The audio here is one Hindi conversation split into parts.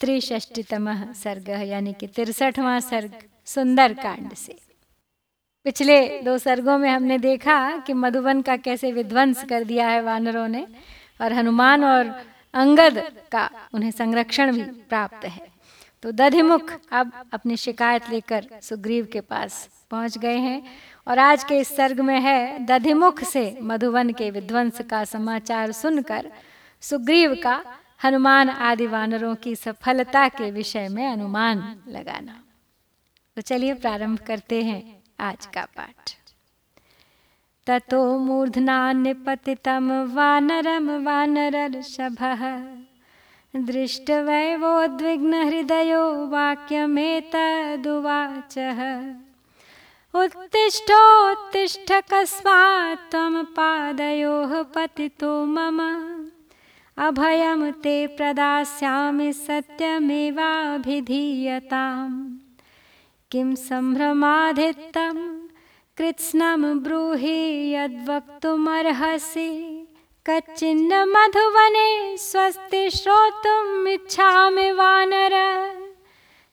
त्रिष्टितम सर्ग, यानी कि तिरसठवां सर्ग, सुंदर कांड से। पिछले दो सर्गों में हमने देखा कि मधुबन का कैसे विध्वंस कर दिया है वानरों ने, और हनुमान और अंगद का उन्हें संरक्षण भी प्राप्त है। तो दधिमुख अब अपनी शिकायत लेकर सुग्रीव के पास पहुँच गए हैं, और आज के इस सर्ग में है दधिमुख से मधुबन के विध्वंस का समाचार सुनकर सुग्रीव का हनुमान आदि वानरों की सफलता के विषय में अनुमान लगाना। तो चलिए प्रारंभ करते हैं आज का पाठ। ततो मूर्धना निपतितं वानरं वानरर्षभः दृष्टवैवोद्विग्नहृदयो वाक्यमेतदुवाचः उत्तिष्ठोत्तिष्ठ कस्मात् त्वं पादयोः पतितो मम। अभयं ते प्रदास्यामि सत्यमेवाभिधीयताम्। किं सम्भ्रमाधित्तं कृत्स्नं ब्रूहि यद्वक्तुमर्हसि, कच्चिन्न मधुवने स्वस्ति श्रोतुम् इच्छामि वानर।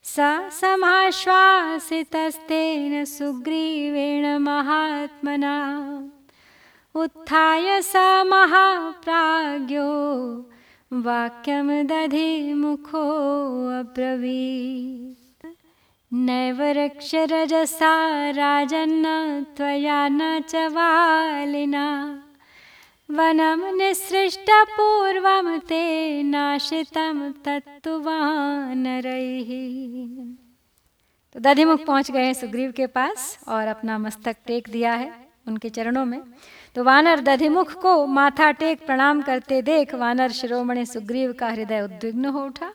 स समाश्वासितस्तेन सुग्रीवेण महात्मना। उत्थाय स महाप्राज्ञो। वाक्यं दधि मुखो नैव रक्षरजसा राजन्न, त्वया न च वालिना। वनं निःसृष्टपूर्वं ते नाशितं तत्तु वानरैः। तो दधिमुख पहुँच गए हैं सुग्रीव के पास और अपना मस्तक टेक दिया है उनके चरणों में। तो वानर दधिमुख को माथा टेक प्रणाम करते देख वानर शिरोमणि सुग्रीव का हृदय उद्विग्न हो उठा।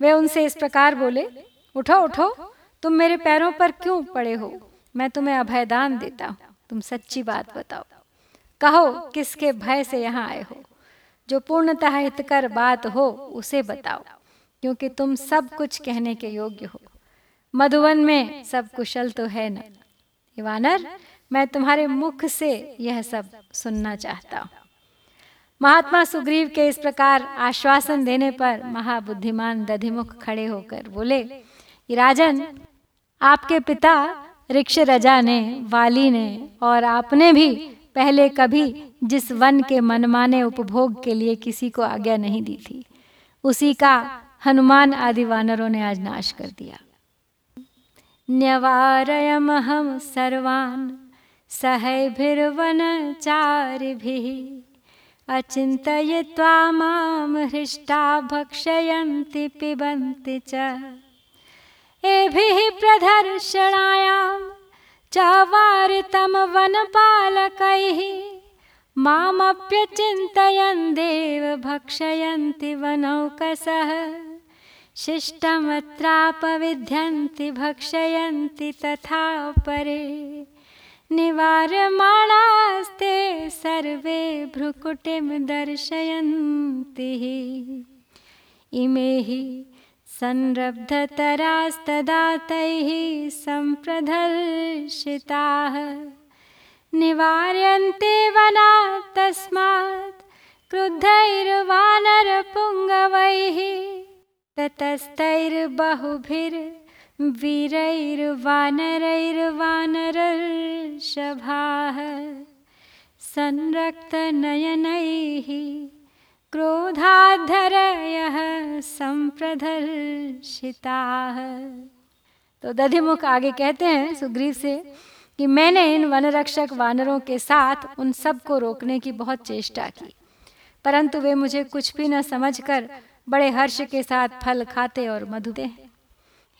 वे उनसे इस प्रकार बोले, उठो उठो, तुम मेरे पैरों पर क्यों पड़े हो? मैं तुम्हें अभयदान देता हूँ। तुम सच्ची बात बताओ। कहो, किसके भय से यहाँ आए हो? जो पूर्णतः हितकर बात हो, उसे बताओ, क्योंकि तुम सब कुछ कहने के योग्य हो। मधुवन में सब कुशल तो है न। वानर मैं तुम्हारे मुख से यह सब सुनना चाहता हूँ। महात्मा सुग्रीव के इस प्रकार आश्वासन देने पर महाबुद्धिमान दधिमुख खड़े होकर बोले राजन, आपके पिता ऋक्ष रजा ने, वाली ने और आपने भी पहले कभी जिस वन के मनमाने उपभोग के लिए किसी को आज्ञा नहीं दी थी, उसी का हनुमान आदि वानरों ने आज नाश कर दिया। न्यवारयमहम सर्वान् सहैभिर्वनचारिभिः अचिन्तयित्वा माँ हृष्टा भक्षयन्ति पिबन्ति च। एभिः प्रदर्शनायां च वारितं वनपालकैः मामप्यचिन्तयन् देव भक्षयन्ति वनौकसः। शिष्टमत्रापविध्यन्ति भक्षयन्ति तथा परे निवार्यमाणास्ते सर्वे भ्रुकुटिं दर्शयन्ति। इमे हि संरब्धतरास्तदा तैः सम्प्रदर्शिताः। निवार्यन्ते वना तस्मात् क्रुद्धैर्वानरपुङ्गवैः ततस्तैर्बहुभिर्वीरैर्वानरैर्वानरर्षभाः संरक्तनयनैः क्रोधाधरयः संप्रदर्शिता। तो दधिमुख आगे कहते हैं सुग्रीव से कि मैंने इन वनरक्षक वानरों के साथ उन सबको रोकने की बहुत चेष्टा की। परंतु वे मुझे कुछ भी न समझकर बड़े हर्ष के साथ फल खाते और मधुते हैं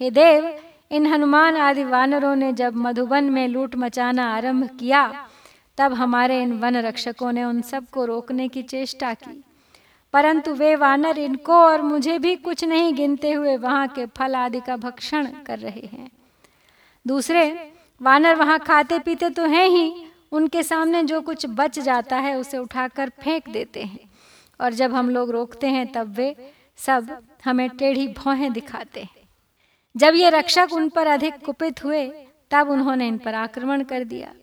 हे देव, इन हनुमान आदि वानरों ने जब मधुबन में लूट मचाना आरंभ किया, तब हमारे इन वन रक्षकों ने उन सबको रोकने की चेष्टा की। परंतु वे वानर इनको और मुझे भी कुछ नहीं गिनते हुए वहाँ के फल आदि का भक्षण कर रहे हैं। दूसरे, वानर वहाँ खाते पीते तो हैं ही, उनके सामने जो कुछ बच जाता है उसे उठाकर फेंक देते हैं। और जब हम लोग रोकते हैं, तब वे सब हमें टेढ़ी भौहें दिखाते हैं। जब ये रक्षक उन पर अधिक कुपित हुए, तब उन्होंने इन पर आक्रमण कर दिया।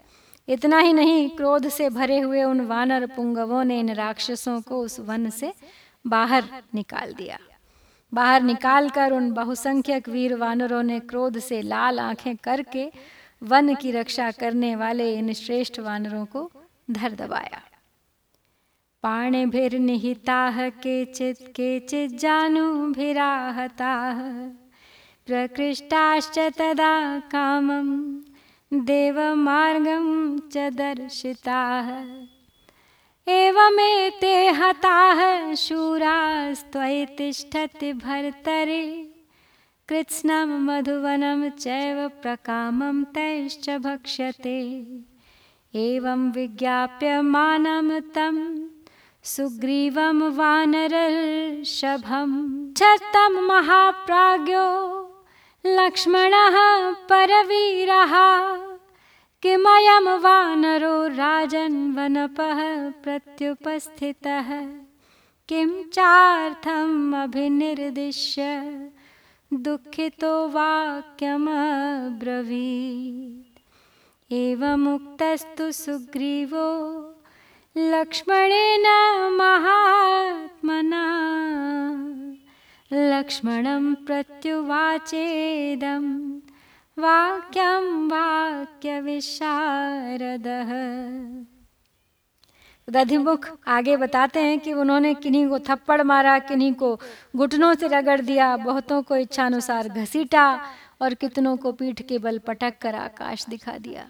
इतना ही नहीं, क्रोध से भरे हुए उन वानर पुंगवों ने इन राक्षसों को उस वन से बाहर निकाल दिया। बाहर निकालकर उन बहुसंख्यक वीर वानरों ने क्रोध से लाल आँखें करके वन की रक्षा करने वाले इन श्रेष्ठ वानरों को धर दबाया। पाणिभिर्निहिताः केचित् केचित् जानुभीराहताः प्रकृष्टाश्च तदा कामं, देवमार्गं च दर्शिताः। एवमेते हताः शूरास्त्वयि तिष्ठति भर्तरे, कृत्स्नं मधुवनं चैव प्रकामं तैश्च भक्ष्यते। एवं विज्ञाप्यमानं तं, सुग्रीवं वानरर्षभं। छत्तं महाप्राज्ञो लक्ष्मणः परवीरः। किमयं वानरो राजन्वनपः प्रत्युपस्थितः। किं चार्थम् अभिनिर्दिश्य दुःखितो वाक्यमब्रवीत्। एवमुक्तस्तु सुग्रीवो लक्ष्मणेन महात्मना। लक्ष्मणं प्रत्युवाचेदं। वाक्यं वाक्यविशारदः। दधिमुख आगे बताते हैं कि उन्होंने किन्हीं को थप्पड़ मारा, किन्हीं को घुटनों से रगड़ दिया, बहुतों को इच्छानुसार घसीटा और कितनों को पीठ के बल पटक कर आकाश दिखा दिया।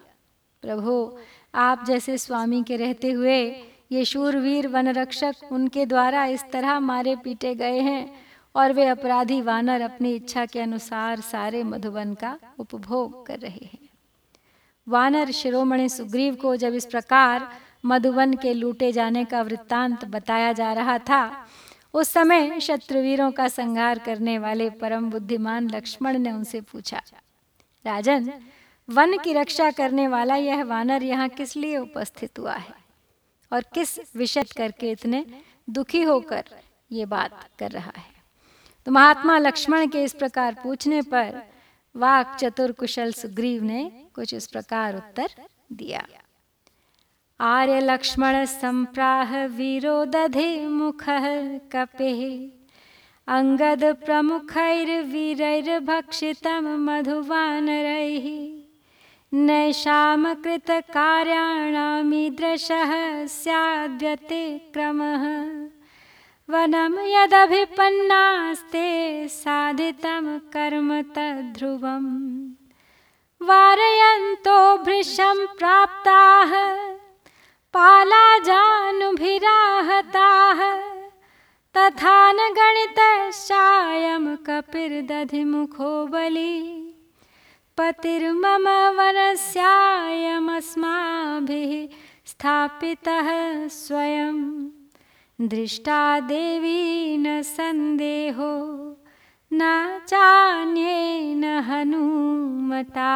प्रभु, आप जैसे स्वामी के रहते हुए ये शूरवीर वन रक्षक उनके द्वारा इस तरह मारे पीटे गए हैं और वे अपराधी वानर अपनी इच्छा के अनुसार सारे मधुबन का उपभोग कर रहे हैं। वानर शिरोमणि सुग्रीव को जब इस प्रकार मधुबन के लूटे जाने का वृत्तांत बताया जा रहा था, उस समय शत्रुवीरों का संहार करने वाले परम बुद्धिमान लक्ष्मण ने उनसे पूछा, राजन, वन की रक्षा करने वाला यह वानर यहाँ किस लिए उपस्थित हुआ है? और किस विषय करके इतने दुखी होकर ये बात कर रहा है? तो महात्मा लक्ष्मण के इस प्रकार पूछने पर वाक चतुर कुशल सुग्रीव ने कुछ इस प्रकार उत्तर दिया। आर्य लक्ष्मण संप्राह वीरो मुख कपे। अंगद प्रमुखैर्वीरैर्भक्षितं मधुवानरैः। नैषामकृतकार्याणामीदृशः स्याद्व्यतिक्रमः वनं यदभिपन्नास्ते साधितं कर्म तद्ध्रुवम्। वारयन्तो भृशं प्राप्ताः, पालाजानुभीराहताः। तथा न गणितश्चायं कपिर्दधिमुखो बली। पतिर्मम वनस्यायमस्माभिः स्थापितः स्वयं दृष्टा देवी न सन्देहो न चान्येन हनुमता।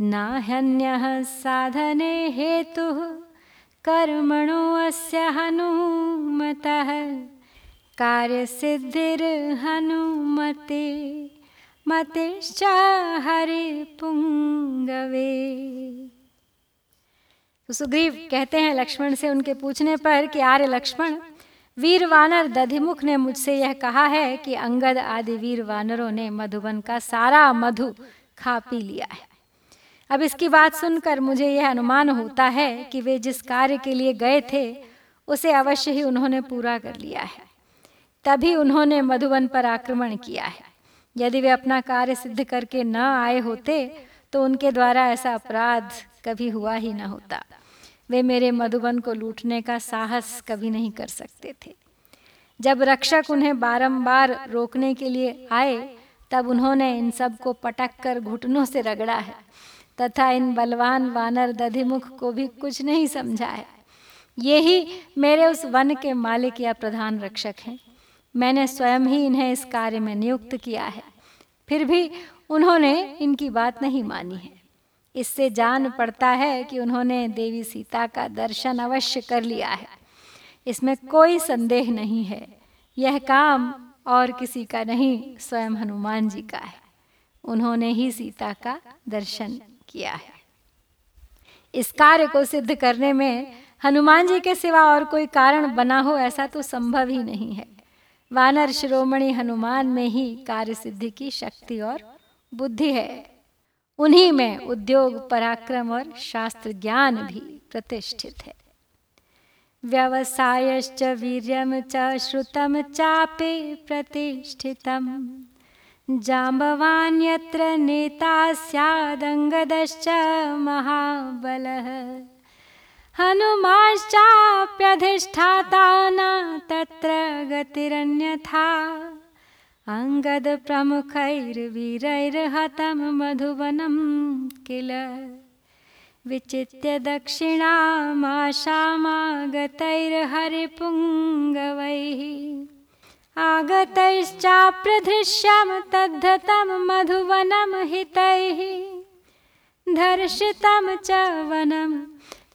नाहन्यः साधने हेतुः कर्मणो अस्य हनुमतः। कार्यसिद्धिर्हनुमते मतिश्च हरिपुंगवे तो सुग्रीव कहते हैं लक्ष्मण से उनके पूछने पर कि आर्य लक्ष्मण वीर वानर दधिमुख ने मुझसे यह कहा है कि अंगद आदि वीर वानरों ने मधुबन का सारा मधु खा पी लिया है। अब इसकी बात सुनकर मुझे यह अनुमान होता है कि वे जिस कार्य के लिए गए थे, उसे अवश्य ही उन्होंने पूरा कर लिया है। तभी उन्होंने मधुबन पर आक्रमण किया है। यदि वे अपना कार्य सिद्ध करके न आए होते तो उनके द्वारा ऐसा अपराध कभी हुआ ही न होता। वे मेरे मधुबन को लूटने का साहस कभी नहीं कर सकते थे। जब रक्षक उन्हें बारंबार रोकने के लिए आए, तब उन्होंने इन सबको पटक कर घुटनों से रगड़ा है, तथा इन बलवान वानर दधिमुख को भी कुछ नहीं समझा है ये ही मेरे उस वन के मालिक या प्रधान रक्षक हैं। मैंने स्वयं ही इन्हें इस कार्य में नियुक्त किया है। फिर भी उन्होंने इनकी बात नहीं मानी है। इससे जान पड़ता है कि उन्होंने देवी सीता का दर्शन अवश्य कर लिया है। इसमें कोई संदेह नहीं है। यह काम और किसी का नहीं, स्वयं हनुमान जी का है। उन्होंने ही सीता का दर्शन किया है। इस कार्य को सिद्ध करने में हनुमान जी के सिवा और कोई कारण बना हो, ऐसा तो संभव ही नहीं है। वानर शिरोमणि हनुमान में ही कार्य सिद्धि की शक्ति और बुद्धि है। उन्हीं में उद्योग पराक्रम और शास्त्र ज्ञान भी प्रतिष्ठित है। व्यवसायश्च वीर्यम च श्रुतम चापे प्रतिष्ठितम। जाम्बवान् यत्र नेता स्यादङ्गदश्च महाबलः। हनुमाश्चाप्यधिष्ठाता न तत्र गतिरन्यथा। अङ्गदप्रमुखैर्वीरैर्हतं मधुवनं किल? विचित्य दक्षिणामाशामागतैर्हरिपुङ्गवैः आगतैश्चाप्रधृश्यं तद्धतं मधुवनं हितैः धर्षितं च वनं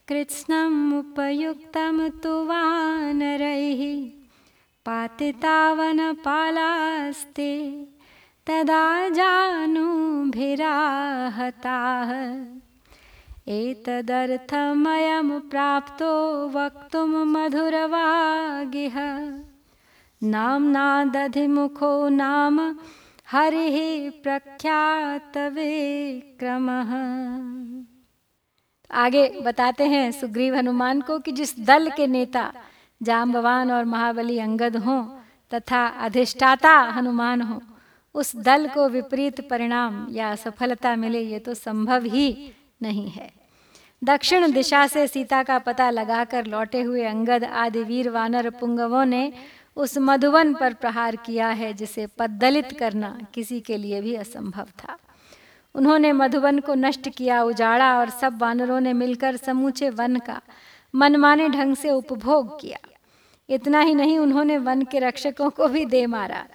कृत्स्नमुपयुक्तं तु वानरैः पातितावनपालास्ते तदा जानुभीराहताः। एतदर्थमयं प्राप्तो वक्तुं मधुरवागिह। नाम्ना दधिमुखो नाम हरिः प्रख्यातविक्रमः आगे बताते हैं सुग्रीव हनुमान को कि जिस दल के नेता जाम्बवान और महाबली अंगद हों तथा अधिष्ठाता हनुमान हो। उस दल को विपरीत परिणाम या सफलता मिले ये तो संभव ही नहीं है। दक्षिण दिशा से सीता का पता लगाकर लौटे हुए अंगद आदि वीर वानर पुंगवों ने उस मधुवन पर प्रहार किया है जिसे पद्दलित करना किसी के लिए भी असंभव था। उन्होंने मधुवन को नष्ट किया उजाड़ा और सब वानरों ने मिलकर समूचे वन का मनमाने ढंग से उपभोग किया। इतना ही नहीं, उन्होंने वन के रक्षकों को भी दे मारा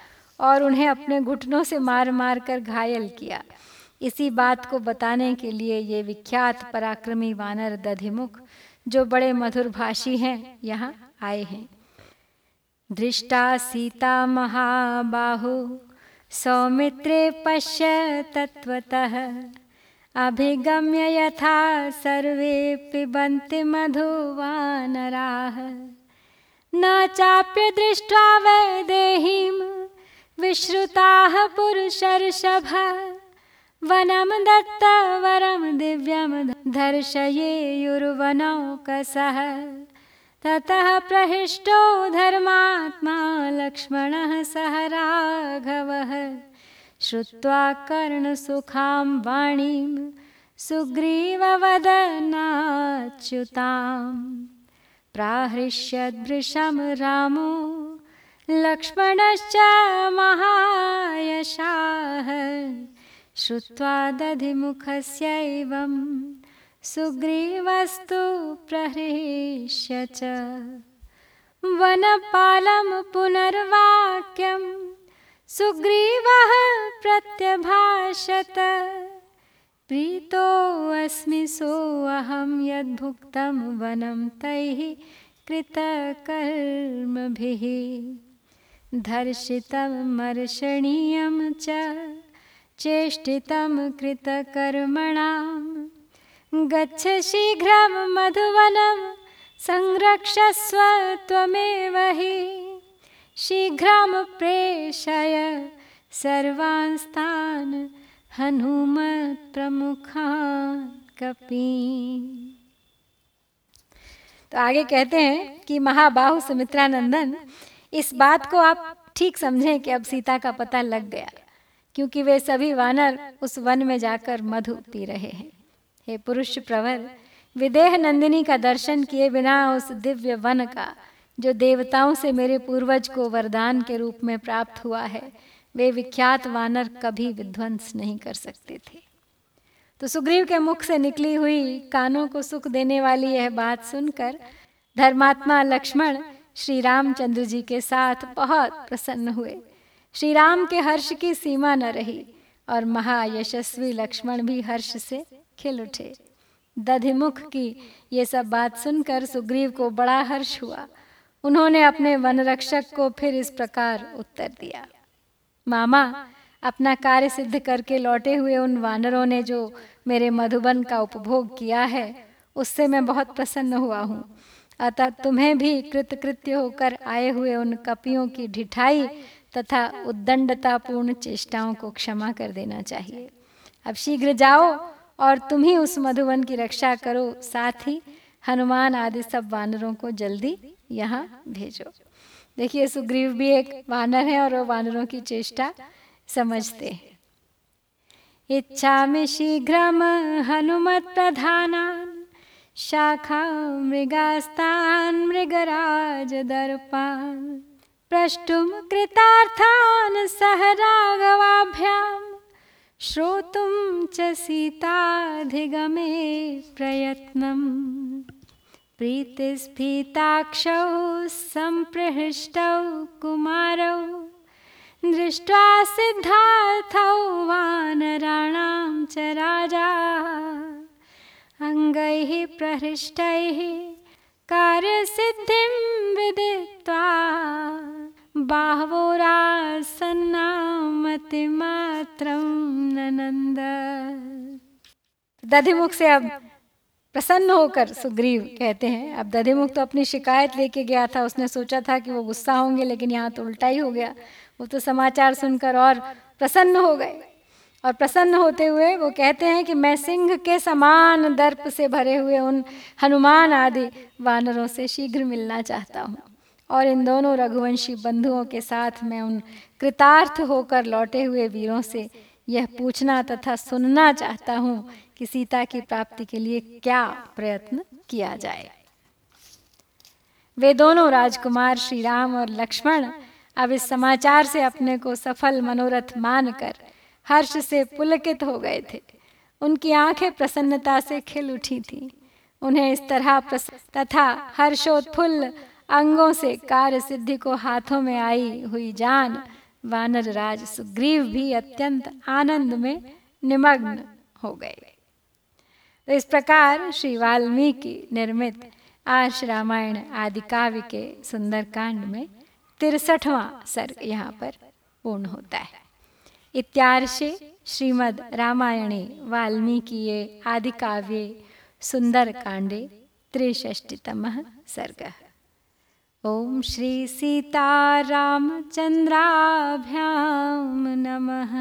और उन्हें अपने घुटनों से मार मार कर घायल किया। इसी बात को बताने के लिए ये विख्यात पराक्रमी वानर दधिमुख, जो बड़े मधुर भाषी हैं, यहाँ आए हैं। दृष्टा सीता महाबाहु, सौमित्रे पश्य तत्वतः अभिगम्य यथा सर्वे पिबन्ति मधुवानराः। न चाप्य दृष्ट्वा वैदेहीं विश्रुताः पुरुषर्षभ। वनं दत्तवरं दिव्यं धर्षयेयुर्वनौकसः ततः प्रहिष्टो धर्मात्मा लक्ष्मणः सह राघवः श्रुत्वा कर्णसुखां वाणीं, सुग्रीववदनाच्युताम्। प्राहृष्यदृशं रामो, लक्ष्मणश्च महायशाः। श्रुत्वा दधिमुखस्यैवं सुग्रीवस्तु प्रहृष्य च। वनपालं पुनर्वाक्यं सुग्रीवः प्रत्यभाषत। प्रीतोऽस्मि सोऽहं यद्भुक्तं वनं तैः कृतकर्मभिः। धर्षितं मर्षणीयं च, चेष्टितं कृतकर्मणां। गच्छ शीघ्रं मधुवनं संरक्षस्व त्वमेव हि। शीघ्रं प्रेषय सर्वांस्तान् हनुमत् प्रमुखान् कपि। तो आगे कहते हैं कि महाबाहु सुमित्रा नंदन इस बात को आप ठीक समझें कि अब सीता का पता लग गया, क्योंकि वे सभी वानर उस वन में जाकर मधु पी रहे हैं। हे पुरुष प्रवर, विदेह नंदिनी का दर्शन किए बिना उस दिव्य वन का जो देवताओं से मेरे पूर्वज को वरदान के रूप में प्राप्त हुआ है, वे विख्यात वानर कभी विध्वंस नहीं कर सकते थे। तो सुग्रीव के मुख से निकली हुई कानों को सुख देने वाली यह बात सुनकर धर्मात्मा लक्ष्मण श्री रामचंद्र जी के साथ बहुत प्रसन्न हुए। श्री राम के हर्ष की सीमा न रही और महायशस्वी लक्ष्मण भी हर्ष से खिल उठे। दधिमुख की ये सब बात सुनकर सुग्रीव को बड़ा हर्ष हुआ। उन्होंने अपने वन रक्षक को फिर इस प्रकार उत्तर दिया। मामा, अपना कार्य सिद्ध करके लौटे हुए उन वानरों ने जो मेरे मधुबन का उपभोग किया है, उससे मैं बहुत प्रसन्न हुआ हूँ। अतः तुम्हें भी कृतकृत्य होकर आए हुए उन कपियों की ढिठाई तथा उद्दंडतापूर्ण चेष्टाओं को क्षमा कर देना चाहिए। अब शीघ्र जाओ और तुम ही उस मधुवन की रक्षा करो, साथ ही हनुमान आदि सब वानरों को जल्दी यहाँ भेजो। देखिए, सुग्रीव भी एक वानर है और वो वानरों की चेष्टा समझते हैं। इच्छा में शीघ्र हनुमत प्रधानान, शाखा मृगास्तान, मृगराज दर्पान। प्रष्टुम कृतार्थान सह राघवाभ्याम श्रोतुं च सीताधिगमे प्रयत्नम्। प्रीतिस्फीताक्षौ सम्प्रहृष्टौ कुमारौ, दृष्ट्वा सिद्धार्थौ, वानराणां च राजा। अङ्गैः प्रहृष्टैः कार्यसिद्धिं विदित्वा ननंद दधिमुख से अब प्रसन्न होकर सुग्रीव कहते हैं, अब दधिमुख तो अपनी शिकायत लेके गया था। उसने सोचा था कि वो गुस्सा होंगे, लेकिन यहाँ तो उल्टा ही हो गया। वो तो समाचार सुनकर और प्रसन्न हो गए। और प्रसन्न होते हुए वो कहते हैं कि मैं सिंह के समान दर्प से भरे हुए उन हनुमान आदि वानरों से शीघ्र मिलना चाहता हूँ। और इन दोनों रघुवंशी बंधुओं के साथ मैं उन कृतार्थ होकर लौटे हुए वीरों से यह पूछना तथा सुनना चाहता हूँ कि सीता की प्राप्ति के लिए क्या प्रयत्न किया जाए। वे दोनों राजकुमार श्री राम और लक्ष्मण अब इस समाचार से अपने को सफल मनोरथ मानकर हर्ष से पुलकित हो गए थे। उनकी आँखें प्रसन्नता से खिल उठी थी। उन्हें इस तरह तथा हर्षोत्फुल्ल अंगों से कार्य सिद्धि को हाथों में आई हुई जान वानर राज सुग्रीव भी अत्यंत आनंद में निमग्न हो गए। तो इस प्रकार श्री वाल्मीकि निर्मित आश रामायण आदि काव्य के सुंदर कांड में तिरसठवां सर्ग यहाँ पर पूर्ण होता है। इत्यार्षे श्रीमद् रामायणे वाल्मीकि आदि काव्ये सुंदर कांडे त्रिषष्टितमः सर्गः। ॐ श्री सीतारामचन्द्राभ्यां नमः।